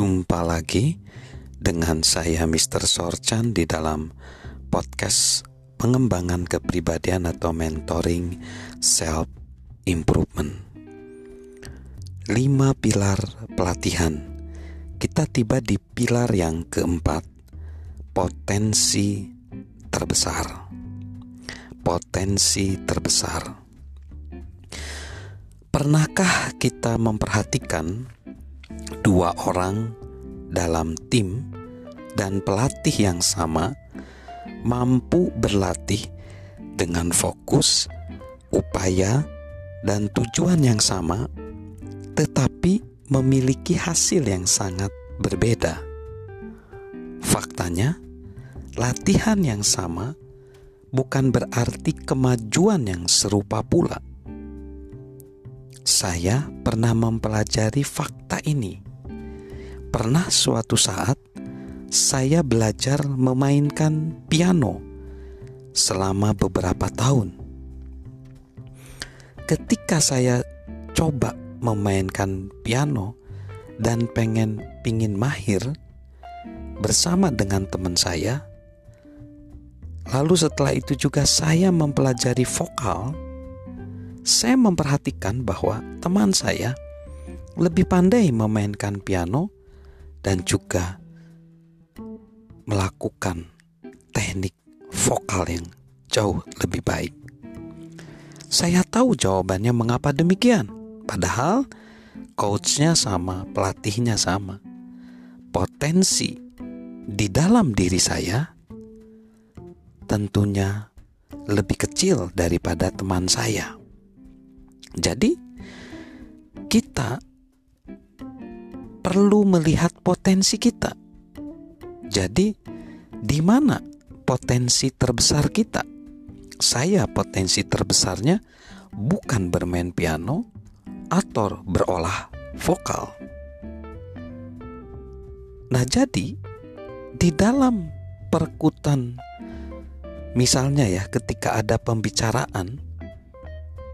Jumpa lagi dengan saya Mr. Sorchan di dalam podcast pengembangan kepribadian atau mentoring self improvement. Lima pilar pelatihan. Kita tiba di pilar yang keempat, potensi terbesar. Potensi terbesar. Pernahkah kita memperhatikan dua orang dalam tim dan pelatih yang sama mampu berlatih dengan fokus, upaya, dan tujuan yang sama, tetapi memiliki hasil yang sangat berbeda. Faktanya, latihan yang sama bukan berarti kemajuan yang serupa pula. Saya pernah mempelajari fakta ini. Pernah suatu saat saya belajar memainkan piano selama beberapa tahun. Ketika saya coba memainkan piano dan pengen pingin mahir bersama dengan teman saya, lalu setelah itu juga saya mempelajari vokal. Saya memperhatikan bahwa teman saya lebih pandai memainkan piano dan juga melakukan teknik vokal yang jauh lebih baik. Saya tahu jawabannya mengapa demikian. Padahal coachnya sama, pelatihnya sama. Potensi di dalam diri saya tentunya lebih kecil daripada teman saya. Jadi, kita perlu melihat potensi kita jadi, di mana potensi terbesar kita? Saya potensi terbesarnya bukan bermain piano atau berolah vokal. Nah, jadi di dalam perkutan misalnya ya ketika ada pembicaraan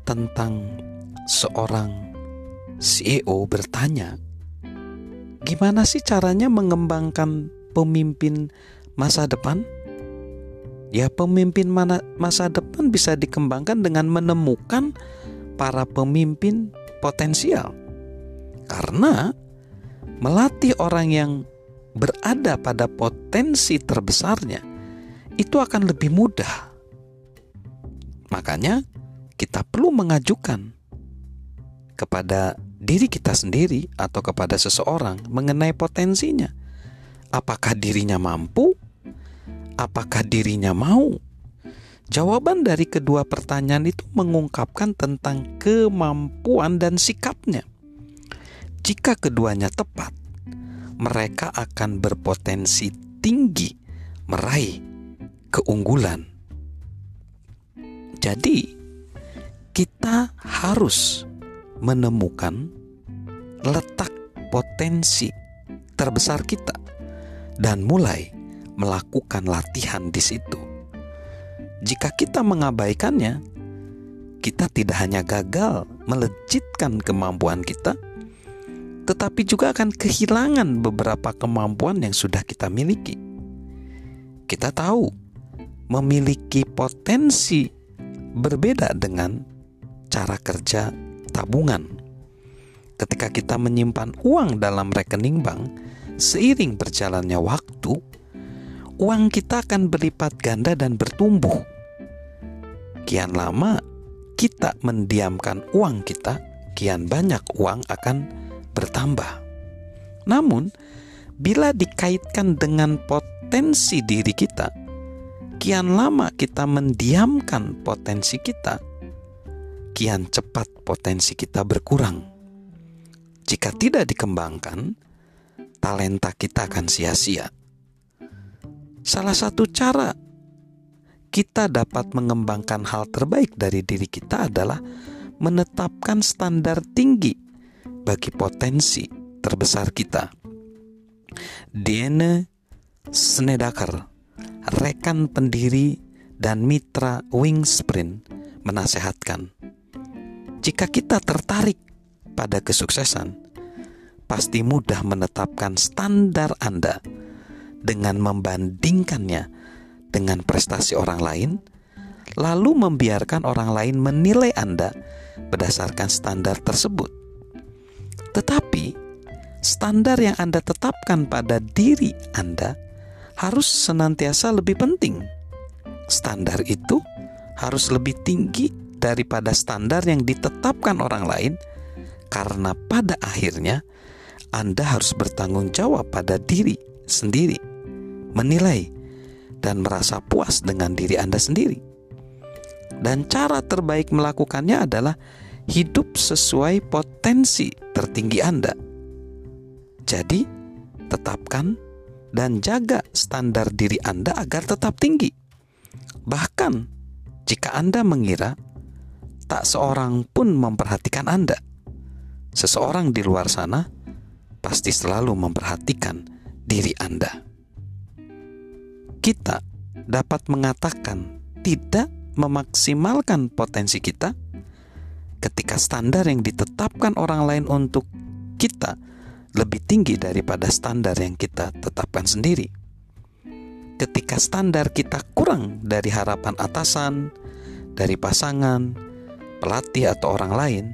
tentang seorang CEO bertanya, gimana sih caranya mengembangkan pemimpin masa depan? Ya, pemimpin mana masa depan bisa dikembangkan dengan menemukan para pemimpin potensial. Karena melatih orang yang berada pada potensi terbesarnya itu akan lebih mudah. Makanya kita perlu mengajukan kepada diri kita sendiri atau kepada seseorang mengenai potensinya Apakah dirinya mampu? Apakah dirinya mau? Jawaban dari kedua pertanyaan itu mengungkapkan tentang kemampuan dan sikapnya. Jika keduanya tepat, mereka akan berpotensi tinggi meraih keunggulan. Jadi, kita harus menemukan letak potensi terbesar kita dan mulai melakukan latihan di situ. Jika kita mengabaikannya, kita tidak hanya gagal melejitkan kemampuan kita, tetapi juga akan kehilangan beberapa kemampuan yang sudah kita miliki. Kita tahu memiliki potensi berbeda dengan cara kerja tabungan. Ketika kita menyimpan uang dalam rekening bank, seiring berjalannya waktu, uang kita akan berlipat ganda dan bertumbuh. Kian lama kita mendiamkan uang kita, kian banyak uang akan bertambah. Namun, bila dikaitkan dengan potensi diri kita, kian lama kita mendiamkan potensi kita, kian cepat potensi kita berkurang. Jika tidak dikembangkan, talenta kita akan sia-sia. Salah satu cara kita dapat mengembangkan hal terbaik dari diri kita adalah menetapkan standar tinggi bagi potensi terbesar kita. Diene Snedaker, rekan pendiri dan mitra Wingsprint, menasehatkan, jika kita tertarik pada kesuksesan, pasti mudah menetapkan standar Anda dengan membandingkannya dengan prestasi orang lain, lalu membiarkan orang lain menilai Anda berdasarkan standar tersebut. Tetapi, standar yang Anda tetapkan pada diri Anda harus senantiasa lebih penting. Standar itu harus lebih tinggi daripada standar yang ditetapkan orang lain, karena pada akhirnya Anda harus bertanggung jawab pada diri sendiri, menilai dan merasa puas dengan diri Anda sendiri. Dan cara terbaik melakukannya adalah hidup sesuai potensi tertinggi Anda. Jadi, tetapkan dan jaga standar diri Anda agar tetap tinggi. Bahkan, jika Anda mengira tak seorang pun memperhatikan Anda, seseorang di luar sana pasti selalu memperhatikan diri Anda kita dapat mengatakan tidak memaksimalkan potensi kita ketika standar yang ditetapkan orang lain untuk kita lebih tinggi daripada standar yang kita tetapkan sendiri. Ketika standar kita kurang dari harapan atasan, dari pasangan, pelatih, atau orang lain,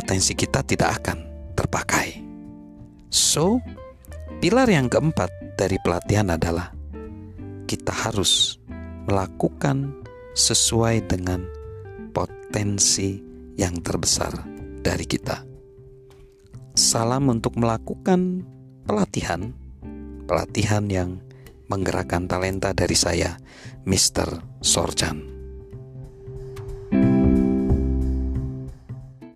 potensi kita tidak akan terpakai. So, pilar yang keempat dari pelatihan adalah kita harus melakukan sesuai dengan potensi yang terbesar dari kita. Salam untuk melakukan pelatihan, pelatihan yang menggerakkan talenta dari saya, Mr. Sorjan.